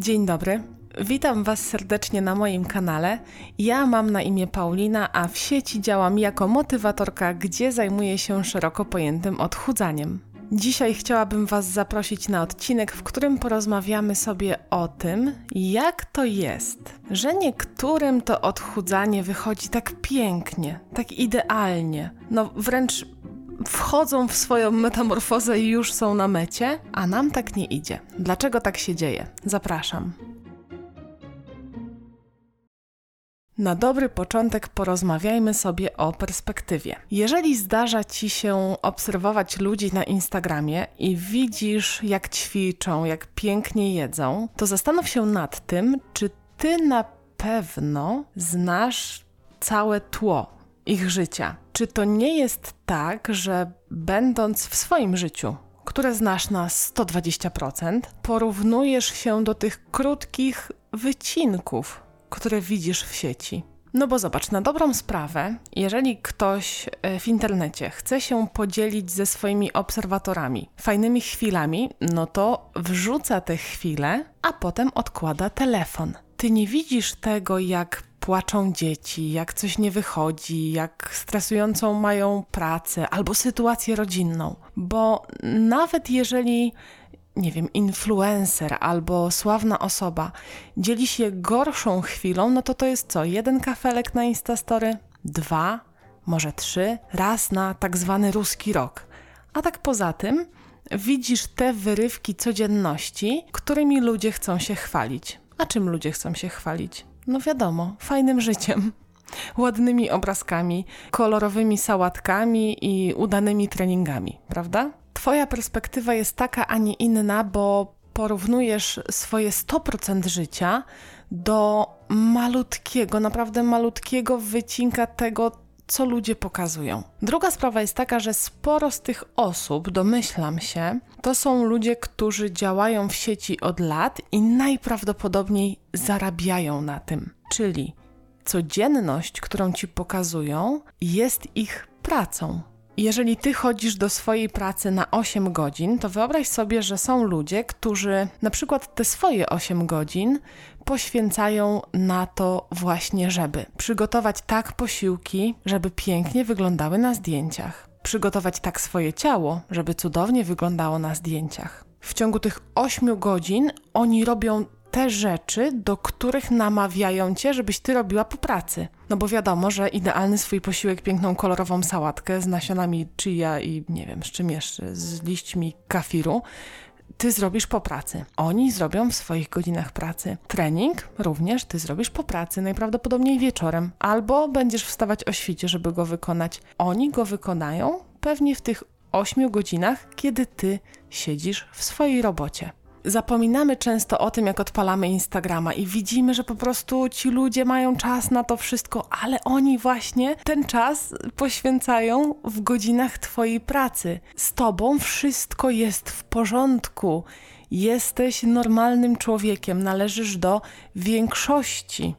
Dzień dobry. Witam Was serdecznie na moim kanale. Ja mam na imię Paulina, a w sieci działam jako motywatorka, gdzie zajmuję się szeroko pojętym odchudzaniem. Dzisiaj chciałabym Was zaprosić na odcinek, w którym porozmawiamy sobie o tym, jak to jest, że niektórym to odchudzanie wychodzi tak pięknie, tak idealnie, no wręcz wchodzą w swoją metamorfozę i już są na mecie, a nam tak nie idzie. Dlaczego tak się dzieje? Zapraszam. Na dobry początek porozmawiajmy sobie o perspektywie. Jeżeli zdarza ci się obserwować ludzi na Instagramie i widzisz, jak ćwiczą, jak pięknie jedzą, to zastanów się nad tym, czy ty na pewno znasz całe tło ich życia. Czy to nie jest tak, że będąc w swoim życiu, które znasz na 120%, porównujesz się do tych krótkich wycinków, które widzisz w sieci? No bo zobacz, na dobrą sprawę, jeżeli ktoś e, w internecie chce się podzielić ze swoimi obserwatorami fajnymi chwilami, no to wrzuca te chwile, a potem odkłada telefon. Ty nie widzisz tego, jak płaczą dzieci, jak coś nie wychodzi, jak stresującą mają pracę albo sytuację rodzinną. Bo nawet jeżeli nie wiem, influencer albo sławna osoba dzieli się gorszą chwilą, no to to jest co? Jeden kafelek na Instastory, dwa, może trzy, raz na tak zwany ruski rok. A tak poza tym widzisz te wyrywki codzienności, którymi ludzie chcą się chwalić. A czym ludzie chcą się chwalić? No wiadomo, fajnym życiem. Ładnymi obrazkami, kolorowymi sałatkami i udanymi treningami, prawda? Twoja perspektywa jest taka, a nie inna, bo porównujesz swoje 100% życia do malutkiego, naprawdę malutkiego wycinka tego, co ludzie pokazują. Druga sprawa jest taka, że sporo z tych osób, domyślam się, to są ludzie, którzy działają w sieci od lat i najprawdopodobniej zarabiają na tym. Czyli codzienność, którą ci pokazują, jest ich pracą. Jeżeli ty chodzisz do swojej pracy na 8 godzin, to wyobraź sobie, że są ludzie, którzy na przykład te swoje 8 godzin poświęcają na to właśnie, żeby przygotować tak posiłki, żeby pięknie wyglądały na zdjęciach, przygotować tak swoje ciało, żeby cudownie wyglądało na zdjęciach. W ciągu tych 8 godzin oni robią te rzeczy, do których namawiają cię, żebyś ty robiła po pracy. No bo wiadomo, że idealny swój posiłek, piękną kolorową sałatkę z nasionami chia i nie wiem, z czym jeszcze, z liśćmi kafiru, ty zrobisz po pracy. Oni zrobią w swoich godzinach pracy. Trening również ty zrobisz po pracy, najprawdopodobniej wieczorem, albo będziesz wstawać o świcie, żeby go wykonać. Oni go wykonają pewnie w tych 8 godzinach, kiedy ty siedzisz w swojej robocie. Zapominamy często o tym, jak odpalamy Instagrama i widzimy, że po prostu ci ludzie mają czas na to wszystko, ale oni właśnie ten czas poświęcają w godzinach Twojej pracy. Z Tobą wszystko jest w porządku. Jesteś normalnym człowiekiem, należysz do większości,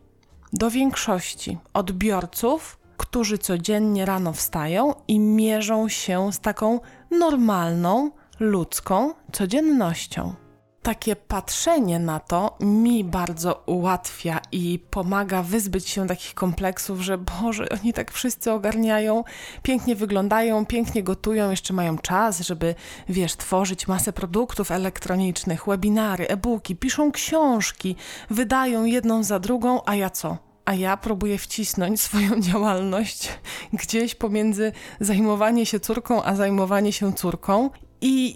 do większości odbiorców, którzy codziennie rano wstają i mierzą się z taką normalną, ludzką codziennością takie patrzenie na to mi bardzo ułatwia i pomaga wyzbyć się takich kompleksów, że Boże, oni tak wszyscy ogarniają, pięknie wyglądają, pięknie gotują, jeszcze mają czas, żeby, wiesz, tworzyć masę produktów elektronicznych, webinary, e-booki, piszą książki, wydają jedną za drugą, a ja co? a ja próbuję wcisnąć swoją działalność gdzieś pomiędzy zajmowanie się córką, a zajmowanie się córką. I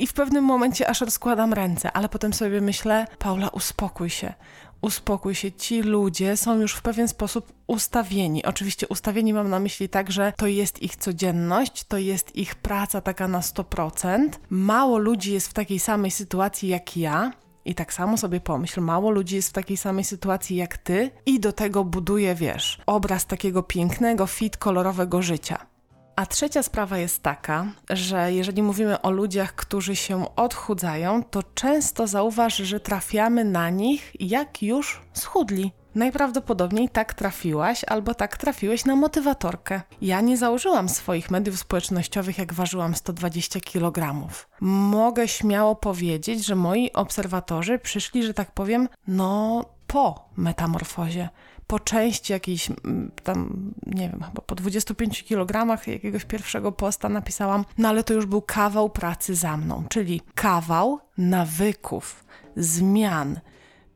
i w pewnym momencie aż rozkładam ręce, ale potem sobie myślę, Paula, uspokój się. Uspokój się, ci ludzie są już w pewien sposób ustawieni. Oczywiście ustawieni mam na myśli tak, że to jest ich codzienność, to jest ich praca taka na 100%. Mało ludzi jest w takiej samej sytuacji jak ja, i tak samo sobie pomyśl, mało ludzi jest w takiej samej sytuacji jak ty i do tego buduje, wiesz, obraz takiego pięknego, fit, kolorowego życia. A trzecia sprawa jest taka, że jeżeli mówimy o ludziach, którzy się odchudzają, to często zauważ, że trafiamy na nich, jak już schudli. Najprawdopodobniej tak trafiłaś albo tak trafiłeś na motywatorkę. Ja nie założyłam swoich mediów społecznościowych, jak ważyłam 120 kg. Mogę śmiało powiedzieć, że moi obserwatorzy przyszli, że tak powiem, no po metamorfozie po części jakiejś mm, tam, nie wiem, chyba po 25 kilogramach jakiegoś pierwszego posta napisałam, no ale to już był kawał pracy za mną, czyli kawał nawyków, zmian,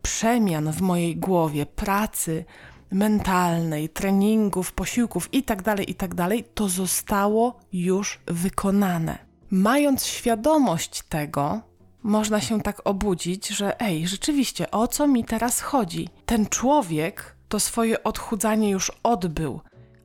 przemian w mojej głowie, pracy mentalnej, treningów, posiłków itd., tak itd., tak to zostało już wykonane. Mając świadomość tego, można się tak obudzić, że ej, rzeczywiście, o co mi teraz chodzi? Ten człowiek to swoje odchudzanie już odbył,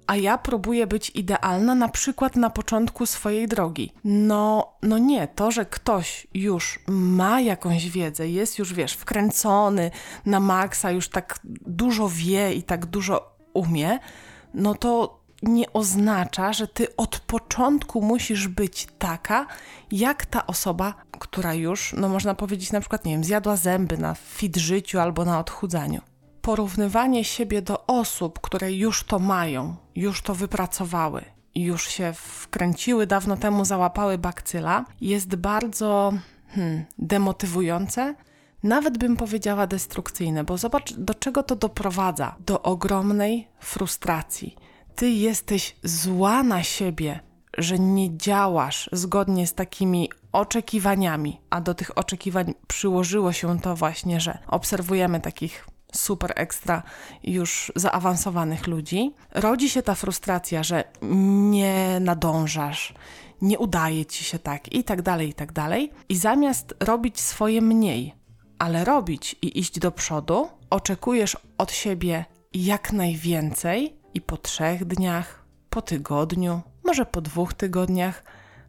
a ja próbuję być idealna na przykład na początku swojej drogi. No, no nie, to, że ktoś już ma jakąś wiedzę, jest już, wiesz, wkręcony na maksa, już tak dużo wie i tak dużo umie, no to nie oznacza, że ty od początku musisz być taka, jak ta osoba, która już, no można powiedzieć, na przykład, nie wiem, zjadła zęby na fit życiu albo na odchudzaniu porównywanie siebie do osób, które już to mają, już to wypracowały, już się wkręciły, dawno temu załapały bakcyla, jest bardzo hmm, demotywujące, nawet bym powiedziała destrukcyjne, bo zobacz, do czego to doprowadza: do ogromnej frustracji. Ty jesteś zła na siebie, że nie działasz zgodnie z takimi oczekiwaniami, a do tych oczekiwań przyłożyło się to właśnie, że obserwujemy takich super ekstra już zaawansowanych ludzi, rodzi się ta frustracja, że nie nadążasz, nie udaje ci się tak i tak dalej, i tak dalej. I zamiast robić swoje mniej, ale robić i iść do przodu, oczekujesz od siebie jak najwięcej i po trzech dniach, po tygodniu, może po dwóch tygodniach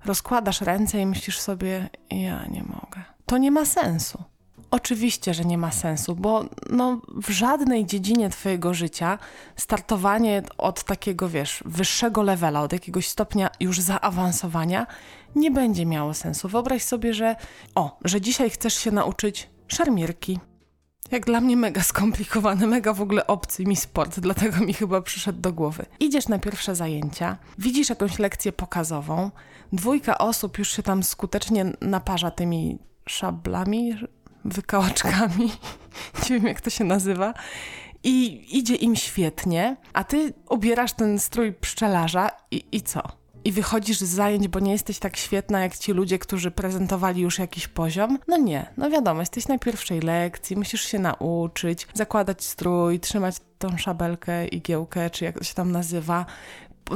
rozkładasz ręce i myślisz sobie: Ja nie mogę. To nie ma sensu. Oczywiście, że nie ma sensu, bo no, w żadnej dziedzinie Twojego życia startowanie od takiego, wiesz, wyższego levela, od jakiegoś stopnia już zaawansowania nie będzie miało sensu. Wyobraź sobie, że o, że dzisiaj chcesz się nauczyć szermierki. Jak dla mnie mega skomplikowany, mega w ogóle obcy mi sport, dlatego mi chyba przyszedł do głowy. Idziesz na pierwsze zajęcia, widzisz jakąś lekcję pokazową, dwójka osób już się tam skutecznie naparza tymi szablami, wykałaczkami, nie wiem jak to się nazywa, i idzie im świetnie, a ty ubierasz ten strój pszczelarza i, i co? I wychodzisz z zajęć, bo nie jesteś tak świetna jak ci ludzie, którzy prezentowali już jakiś poziom? No nie, no wiadomo, jesteś na pierwszej lekcji, musisz się nauczyć, zakładać strój, trzymać tą szabelkę, igiełkę, czy jak to się tam nazywa,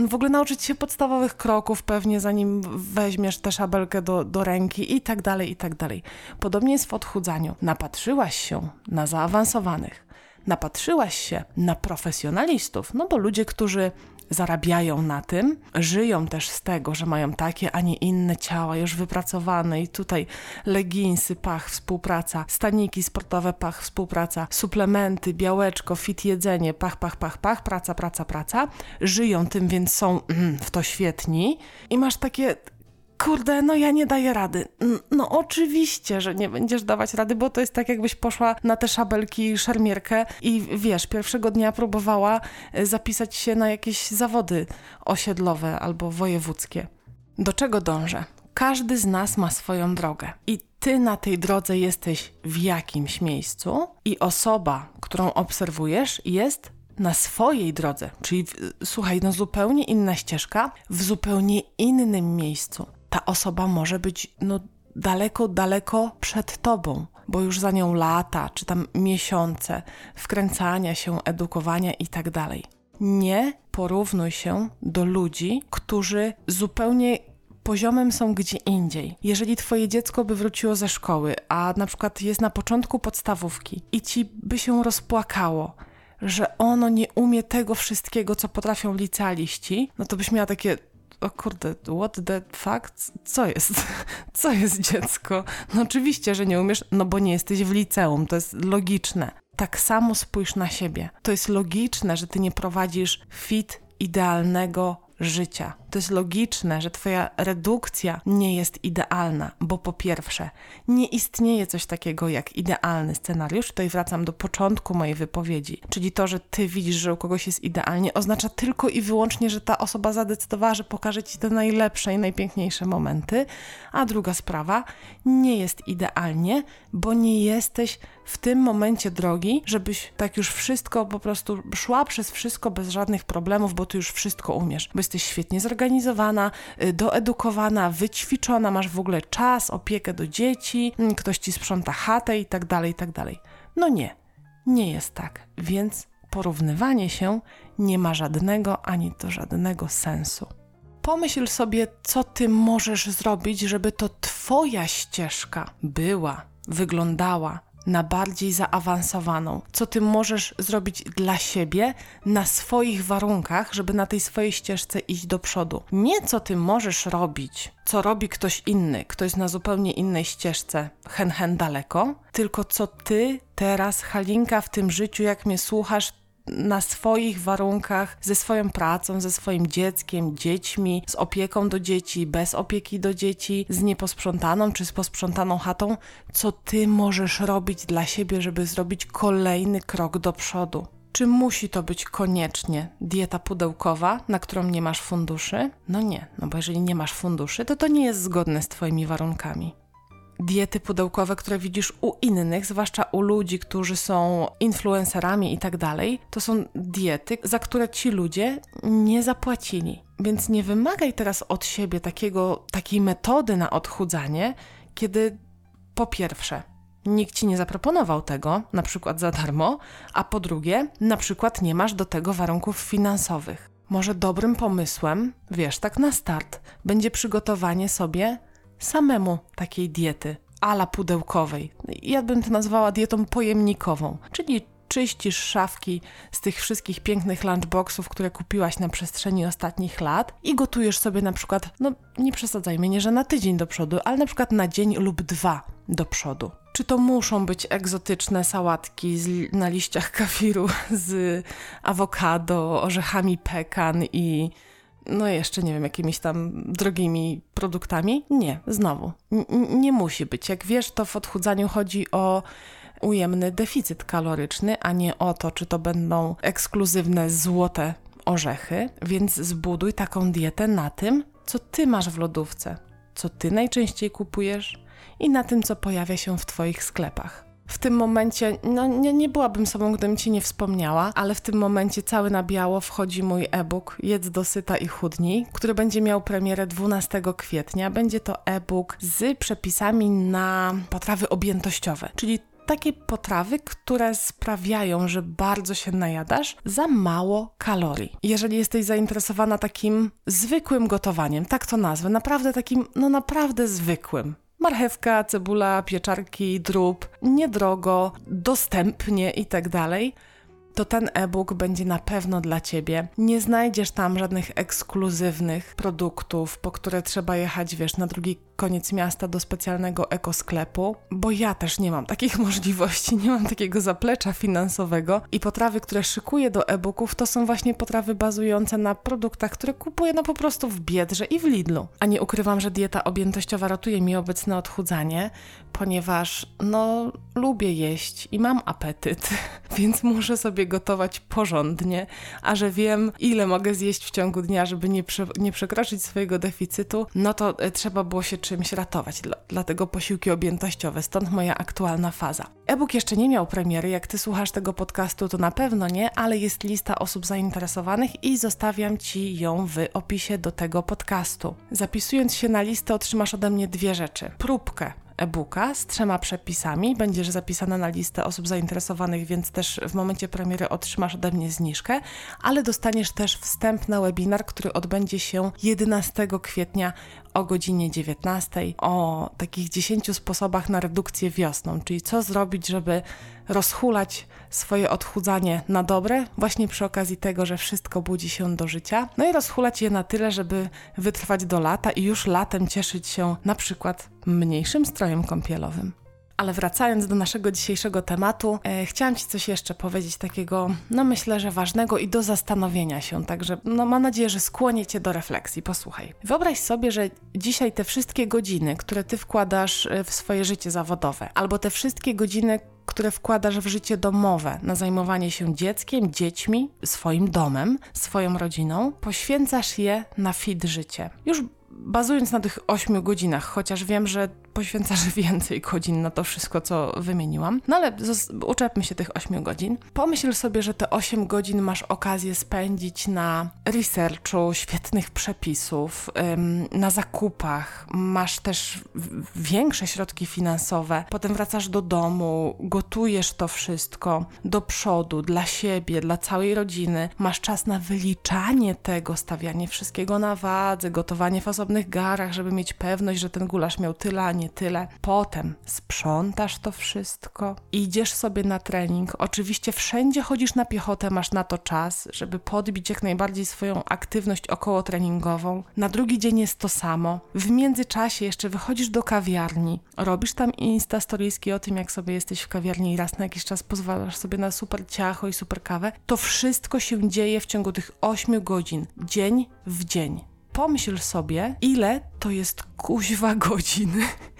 w ogóle nauczyć się podstawowych kroków pewnie, zanim weźmiesz tę szabelkę do, do ręki i tak dalej, i tak dalej. Podobnie jest w odchudzaniu. Napatrzyłaś się na zaawansowanych, napatrzyłaś się na profesjonalistów, no bo ludzie, którzy zarabiają na tym, żyją też z tego, że mają takie, a nie inne ciała już wypracowane i tutaj leginsy, pach, współpraca, staniki sportowe, pach, współpraca, suplementy, białeczko, fit jedzenie, pach, pach, pach, pach, praca, praca, praca. Żyją tym, więc są mm, w to świetni i masz takie kurde, no ja nie daję rady. No oczywiście, że nie będziesz dawać rady, bo to jest tak, jakbyś poszła na te szabelki szermierkę i wiesz, pierwszego dnia próbowała e, zapisać się na jakieś zawody osiedlowe albo wojewódzkie. Do czego dążę? Każdy z nas ma swoją drogę i ty na tej drodze jesteś w jakimś miejscu i osoba, którą obserwujesz, jest na swojej drodze, czyli w, słuchaj, no zupełnie inna ścieżka, w zupełnie innym miejscu ta osoba może być no, daleko, daleko przed tobą, bo już za nią lata, czy tam miesiące wkręcania się, edukowania i tak. Nie porównuj się do ludzi, którzy zupełnie poziomem są gdzie indziej. Jeżeli twoje dziecko by wróciło ze szkoły, a na przykład jest na początku podstawówki i ci by się rozpłakało, że ono nie umie tego wszystkiego, co potrafią licealiści, no to byś miała takie o kurde, what the fuck? Co jest? Co jest dziecko? No oczywiście, że nie umiesz, no bo nie jesteś w liceum, to jest logiczne. Tak samo spójrz na siebie. To jest logiczne, że ty nie prowadzisz fit idealnego życia. To jest logiczne, że Twoja redukcja nie jest idealna, bo po pierwsze, nie istnieje coś takiego jak idealny scenariusz. Tutaj wracam do początku mojej wypowiedzi, czyli to, że Ty widzisz, że u kogoś jest idealnie, oznacza tylko i wyłącznie, że ta osoba zadecydowała, że pokaże Ci te najlepsze i najpiękniejsze momenty. A druga sprawa, nie jest idealnie, bo nie jesteś w tym momencie drogi, żebyś tak już wszystko po prostu szła przez wszystko bez żadnych problemów, bo ty już wszystko umiesz, bo jesteś świetnie zorganizowana, y, doedukowana, wyćwiczona, masz w ogóle czas, opiekę do dzieci, mm, ktoś ci sprząta chatę i tak dalej, i tak dalej. No nie, nie jest tak, więc porównywanie się nie ma żadnego ani to żadnego sensu. Pomyśl sobie, co ty możesz zrobić, żeby to twoja ścieżka była, wyglądała na bardziej zaawansowaną. Co ty możesz zrobić dla siebie na swoich warunkach, żeby na tej swojej ścieżce iść do przodu. Nie co ty możesz robić, co robi ktoś inny, kto jest na zupełnie innej ścieżce, hen hen daleko, tylko co ty teraz, Halinka, w tym życiu, jak mnie słuchasz, na swoich warunkach, ze swoją pracą, ze swoim dzieckiem, dziećmi, z opieką do dzieci, bez opieki do dzieci, z nieposprzątaną czy z posprzątaną chatą, co ty możesz robić dla siebie, żeby zrobić kolejny krok do przodu. Czy musi to być koniecznie dieta pudełkowa, na którą nie masz funduszy? No nie, no bo jeżeli nie masz funduszy, to to nie jest zgodne z Twoimi warunkami diety pudełkowe, które widzisz u innych, zwłaszcza u ludzi, którzy są influencerami i tak dalej, to są diety, za które ci ludzie nie zapłacili. Więc nie wymagaj teraz od siebie takiego, takiej metody na odchudzanie, kiedy po pierwsze, nikt ci nie zaproponował tego, na przykład za darmo, a po drugie, na przykład nie masz do tego warunków finansowych. Może dobrym pomysłem, wiesz, tak na start, będzie przygotowanie sobie samemu takiej diety ala pudełkowej. Ja bym to nazwała dietą pojemnikową, czyli czyścisz szafki z tych wszystkich pięknych lunchboxów, które kupiłaś na przestrzeni ostatnich lat i gotujesz sobie na przykład, no nie przesadzajmy, nie że na tydzień do przodu, ale na przykład na dzień lub dwa do przodu. Czy to muszą być egzotyczne sałatki z, na liściach kafiru z awokado, orzechami pekan i no jeszcze nie wiem, jakimiś tam drogimi produktami. Nie, znowu, N nie musi być. Jak wiesz, to w odchudzaniu chodzi o ujemny deficyt kaloryczny, a nie o to, czy to będą ekskluzywne złote orzechy, więc zbuduj taką dietę na tym, co ty masz w lodówce, co ty najczęściej kupujesz i na tym, co pojawia się w twoich sklepach. W tym momencie, no nie, nie byłabym sobą, gdybym ci nie wspomniała, ale w tym momencie cały na biało wchodzi mój e-book Jedz dosyta i chudnij, który będzie miał premierę 12 kwietnia. Będzie to e-book z przepisami na potrawy objętościowe, czyli takie potrawy, które sprawiają, że bardzo się najadasz za mało kalorii. Jeżeli jesteś zainteresowana takim zwykłym gotowaniem, tak to nazwę, naprawdę takim, no naprawdę zwykłym, marchewka, cebula, pieczarki, drób, niedrogo, dostępnie i tak to ten e-book będzie na pewno dla Ciebie. Nie znajdziesz tam żadnych ekskluzywnych produktów, po które trzeba jechać, wiesz, na drugi koniec miasta do specjalnego ekosklepu, bo ja też nie mam takich możliwości, nie mam takiego zaplecza finansowego i potrawy, które szykuję do e-booków, to są właśnie potrawy bazujące na produktach, które kupuję no po prostu w Biedrze i w Lidlu. A nie ukrywam, że dieta objętościowa ratuje mi obecne odchudzanie, ponieważ no lubię jeść i mam apetyt, więc muszę sobie gotować porządnie, a że wiem ile mogę zjeść w ciągu dnia, żeby nie, prze, nie przekroczyć swojego deficytu, no to e, trzeba było się czymś ratować, dlatego posiłki objętościowe, stąd moja aktualna faza. E-book jeszcze nie miał premiery, jak ty słuchasz tego podcastu, to na pewno nie, ale jest lista osób zainteresowanych i zostawiam ci ją w opisie do tego podcastu. Zapisując się na listę, otrzymasz ode mnie dwie rzeczy: próbkę e-booka z trzema przepisami. Będziesz zapisana na listę osób zainteresowanych, więc też w momencie premiery otrzymasz ode mnie zniżkę, ale dostaniesz też wstępny webinar, który odbędzie się 11 kwietnia o godzinie 19 o takich 10 sposobach na redukcję wiosną, czyli co zrobić, żeby rozhulać swoje odchudzanie na dobre, właśnie przy okazji tego, że wszystko budzi się do życia, no i rozhulać je na tyle, żeby wytrwać do lata i już latem cieszyć się na przykład mniejszym strojem kąpielowym. Ale wracając do naszego dzisiejszego tematu, e, chciałam Ci coś jeszcze powiedzieć takiego, no myślę, że ważnego i do zastanowienia się. Także no mam nadzieję, że skłonię Cię do refleksji. Posłuchaj. Wyobraź sobie, że dzisiaj te wszystkie godziny, które Ty wkładasz e, w swoje życie zawodowe, albo te wszystkie godziny, które wkładasz w życie domowe, na zajmowanie się dzieckiem, dziećmi, swoim domem, swoją rodziną, poświęcasz je na fit życie. Już bazując na tych 8 godzinach, chociaż wiem, że poświęcasz więcej godzin na to wszystko, co wymieniłam. No ale uczepmy się tych 8 godzin. Pomyśl sobie, że te 8 godzin masz okazję spędzić na researchu świetnych przepisów, na zakupach, masz też większe środki finansowe, potem wracasz do domu, gotujesz to wszystko do przodu, dla siebie, dla całej rodziny, masz czas na wyliczanie tego, stawianie wszystkiego na wadze, gotowanie w osobnych garach, żeby mieć pewność, że ten gulasz miał tyle, a nie nie tyle. Potem sprzątasz to wszystko, idziesz sobie na trening. Oczywiście wszędzie chodzisz na piechotę, masz na to czas, żeby podbić jak najbardziej swoją aktywność około treningową. Na drugi dzień jest to samo. W międzyczasie jeszcze wychodzisz do kawiarni, robisz tam insta storieski o tym, jak sobie jesteś w kawiarni i raz na jakiś czas pozwalasz sobie na super ciacho i super kawę. To wszystko się dzieje w ciągu tych 8 godzin, dzień w dzień pomyśl sobie, ile to jest kuźwa godzin,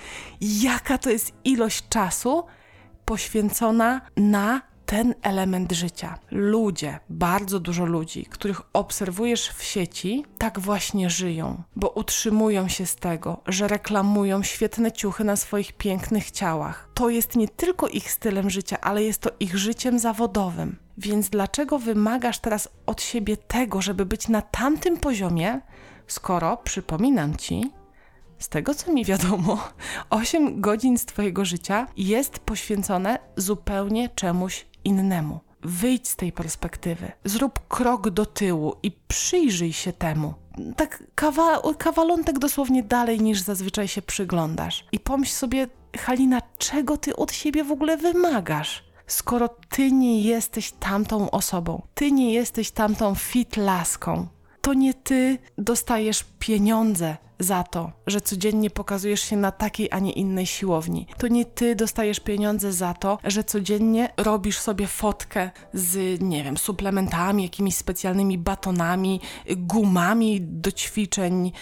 jaka to jest ilość czasu poświęcona na ten element życia. Ludzie, bardzo dużo ludzi, których obserwujesz w sieci, tak właśnie żyją, bo utrzymują się z tego, że reklamują świetne ciuchy na swoich pięknych ciałach. To jest nie tylko ich stylem życia, ale jest to ich życiem zawodowym. Więc dlaczego wymagasz teraz od siebie tego, żeby być na tamtym poziomie, skoro, przypominam ci, z tego co mi wiadomo, 8 godzin z Twojego życia jest poświęcone zupełnie czemuś innemu. Wyjdź z tej perspektywy, zrób krok do tyłu i przyjrzyj się temu. Tak kawa kawalątek dosłownie dalej niż zazwyczaj się przyglądasz. I pomyśl sobie, Halina, czego ty od siebie w ogóle wymagasz? Skoro ty nie jesteś tamtą osobą, ty nie jesteś tamtą fit laską, to nie ty dostajesz pieniądze za to, że codziennie pokazujesz się na takiej, a nie innej siłowni. To nie ty dostajesz pieniądze za to, że codziennie robisz sobie fotkę z, nie wiem, suplementami, jakimiś specjalnymi batonami, gumami do ćwiczeń,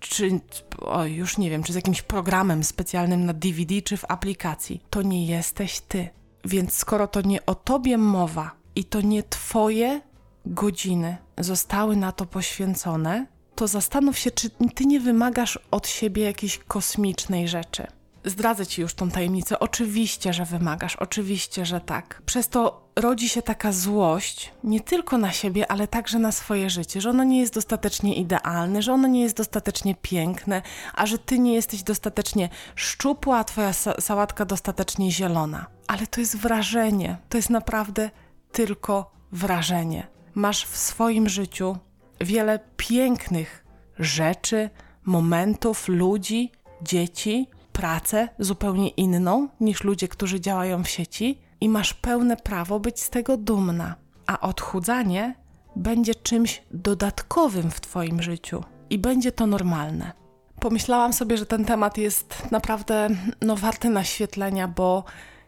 czy, oj, już nie wiem, czy z jakimś programem specjalnym na DVD, czy w aplikacji. To nie jesteś ty. Więc skoro to nie o tobie mowa i to nie twoje godziny zostały na to poświęcone, to zastanów się, czy ty nie wymagasz od siebie jakiejś kosmicznej rzeczy. Zdradzę ci już tą tajemnicę. Oczywiście, że wymagasz, oczywiście, że tak. Przez to rodzi się taka złość, nie tylko na siebie, ale także na swoje życie, że ono nie jest dostatecznie idealne, że ono nie jest dostatecznie piękne, a że ty nie jesteś dostatecznie szczupła, a twoja sałatka dostatecznie zielona. Ale to jest wrażenie, to jest naprawdę tylko wrażenie masz w swoim życiu wiele pięknych rzeczy, momentów, ludzi, dzieci, pracę zupełnie inną niż ludzie, którzy działają w sieci, i masz pełne prawo być z tego dumna. A odchudzanie będzie czymś dodatkowym w Twoim życiu i będzie to normalne. Pomyślałam sobie, że ten temat jest naprawdę no, warty naświetlenia, bo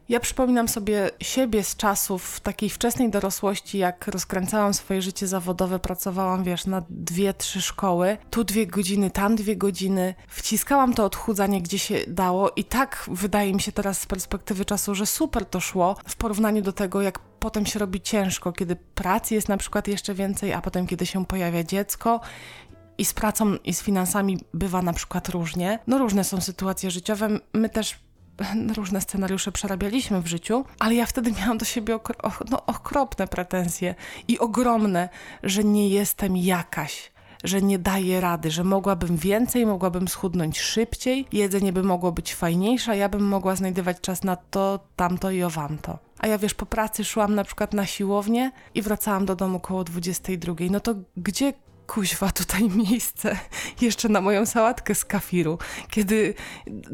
ja przypominam sobie siebie z czasów takiej wczesnej dorosłości, jak rozkręcałam swoje życie zawodowe, pracowałam, wiesz, na dwie, trzy szkoły, tu dwie godziny, tam dwie godziny, wciskałam to odchudzanie gdzie się dało i tak wydaje mi się teraz z perspektywy czasu, że super to szło w porównaniu do tego, jak potem się robi ciężko, kiedy pracy jest na przykład jeszcze więcej, a potem kiedy się pojawia dziecko i z pracą i z finansami bywa na przykład różnie. No różne są sytuacje życiowe. My też różne scenariusze przerabialiśmy w życiu, ale ja wtedy miałam do siebie okro no, okropne pretensje i ogromne, że nie jestem jakaś, że nie daję rady, że mogłabym więcej, mogłabym schudnąć szybciej, jedzenie by mogło być fajniejsze, ja bym mogła znajdywać czas na to, tamto i owamto. A ja wiesz, po pracy szłam na przykład na siłownię i wracałam do domu koło 22. No to gdzie kuźwa tutaj miejsce jeszcze na moją sałatkę z kafiru. Kiedy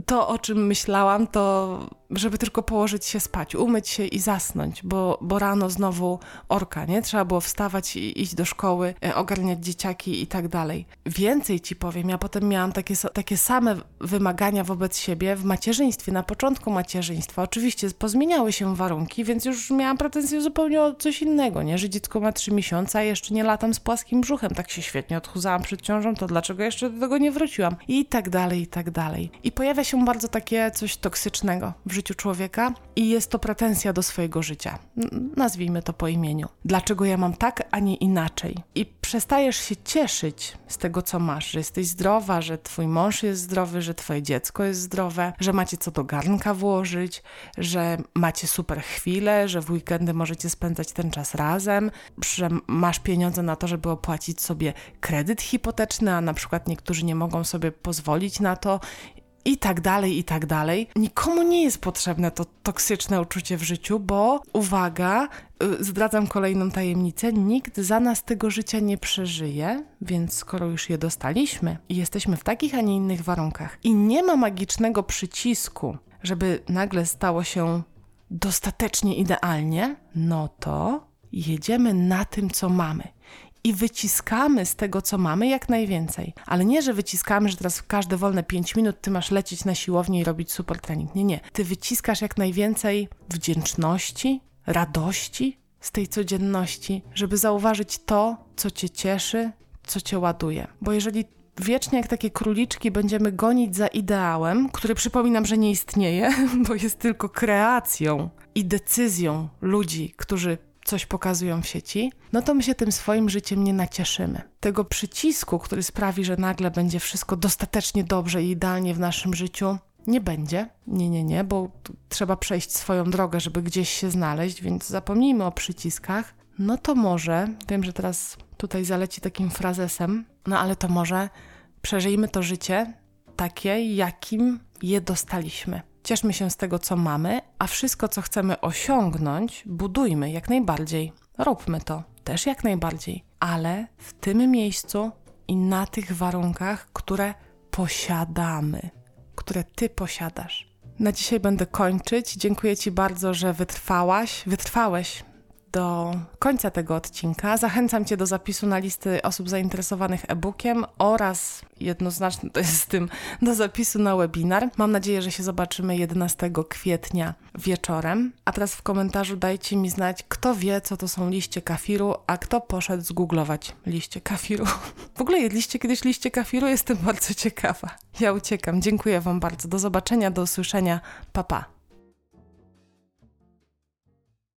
to, o czym myślałam, to żeby tylko położyć się spać, umyć się i zasnąć, bo, bo rano znowu orka, nie? Trzeba było wstawać i iść do szkoły, e, ogarniać dzieciaki i tak dalej. Więcej ci powiem, ja potem miałam takie, takie same wymagania wobec siebie w macierzyństwie, na początku macierzyństwa. Oczywiście pozmieniały się warunki, więc już miałam pretensje zupełnie o coś innego, nie? Że dziecko ma trzy miesiące, a jeszcze nie latam z płaskim brzuchem, tak się świetnie odchudzałam przed ciążą, to dlaczego jeszcze do tego nie wróciłam? I tak dalej, i tak dalej. I pojawia się bardzo takie coś toksycznego w życiu człowieka i jest to pretensja do swojego życia. Nazwijmy to po imieniu. Dlaczego ja mam tak, a nie inaczej? I przestajesz się cieszyć z tego, co masz, że jesteś zdrowa, że twój mąż jest zdrowy, że twoje dziecko jest zdrowe, że macie co do garnka włożyć, że macie super chwile, że w weekendy możecie spędzać ten czas razem, że masz pieniądze na to, żeby opłacić sobie kredyt hipoteczny, a na przykład niektórzy nie mogą sobie pozwolić na to i tak dalej, i tak dalej. Nikomu nie jest potrzebne to toksyczne uczucie w życiu, bo uwaga, y, zdradzam kolejną tajemnicę, nikt za nas tego życia nie przeżyje, więc skoro już je dostaliśmy i jesteśmy w takich, a nie innych warunkach i nie ma magicznego przycisku, żeby nagle stało się dostatecznie idealnie, no to jedziemy na tym, co mamy i wyciskamy z tego, co mamy, jak najwięcej. Ale nie, że wyciskamy, że teraz w każde wolne 5 minut ty masz lecieć na siłownię i robić super trening. Nie, nie. Ty wyciskasz jak najwięcej wdzięczności, radości z tej codzienności, żeby zauważyć to, co cię cieszy, co cię ładuje. Bo jeżeli wiecznie jak takie króliczki będziemy gonić za ideałem, który przypominam, że nie istnieje, bo jest tylko kreacją i decyzją ludzi, którzy coś pokazują w sieci, no to my się tym swoim życiem nie nacieszymy. Tego przycisku, który sprawi, że nagle będzie wszystko dostatecznie dobrze i idealnie w naszym życiu, nie będzie. Nie, nie, nie, bo trzeba przejść swoją drogę, żeby gdzieś się znaleźć, więc zapomnijmy o przyciskach. No to może, wiem, że teraz tutaj zaleci takim frazesem, no ale to może przeżyjmy to życie takie, jakim je dostaliśmy. Cieszmy się z tego, co mamy, a wszystko, co chcemy osiągnąć, budujmy jak najbardziej. Róbmy to też jak najbardziej, ale w tym miejscu i na tych warunkach, które posiadamy, które ty posiadasz. Na dzisiaj będę kończyć. Dziękuję Ci bardzo, że wytrwałaś, wytrwałeś do końca tego odcinka. Zachęcam Cię do zapisu na listy osób zainteresowanych e-bookiem oraz jednoznacznie to jest z tym do zapisu na webinar. Mam nadzieję, że się zobaczymy 11 kwietnia wieczorem. A teraz w komentarzu dajcie mi znać, kto wie, co to są liście kafiru, a kto poszedł zgooglować liście kafiru. W ogóle jedliście kiedyś liście kafiru? Jestem bardzo ciekawa. Ja uciekam. Dziękuję Wam bardzo. Do zobaczenia, do usłyszenia. Pa, pa.